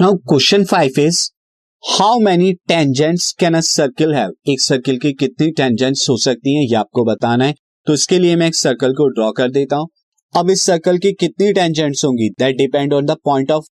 Now question five is how many tangents can a circle have एक circle की कितनी tangents हो सकती हैं, ये आपको बताना है। तो इसके लिए मैं एक सर्कल को ड्रॉ कर देता हूँ। अब इस सर्कल की कितनी टेंजेंट्स होंगी? That depend on the point of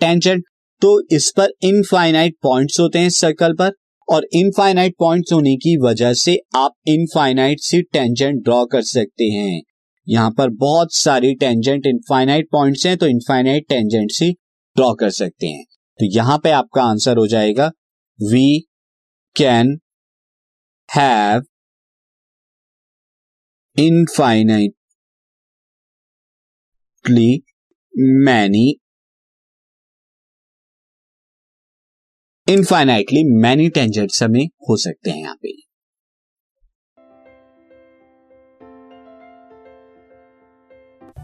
tangent तो इस पर इनफाइनाइट पॉइंट्स होते हैं सर्कल पर, और इनफाइनाइट पॉइंट्स होने की वजह से आप इनफाइनाइट सी टेंजेंट ड्रॉ कर सकते हैं। यहाँ पर बहुत सारी टेंजेंट इनफाइनाइट पॉइंट्स हैं तो इनफाइनाइट टेंजेंट सी ड्रॉ कर सकते हैं। तो यहाँ पे आपका आंसर हो जाएगा we can have infinitely many infinitely many tangents हमें हो सकते हैं यहाँ पे।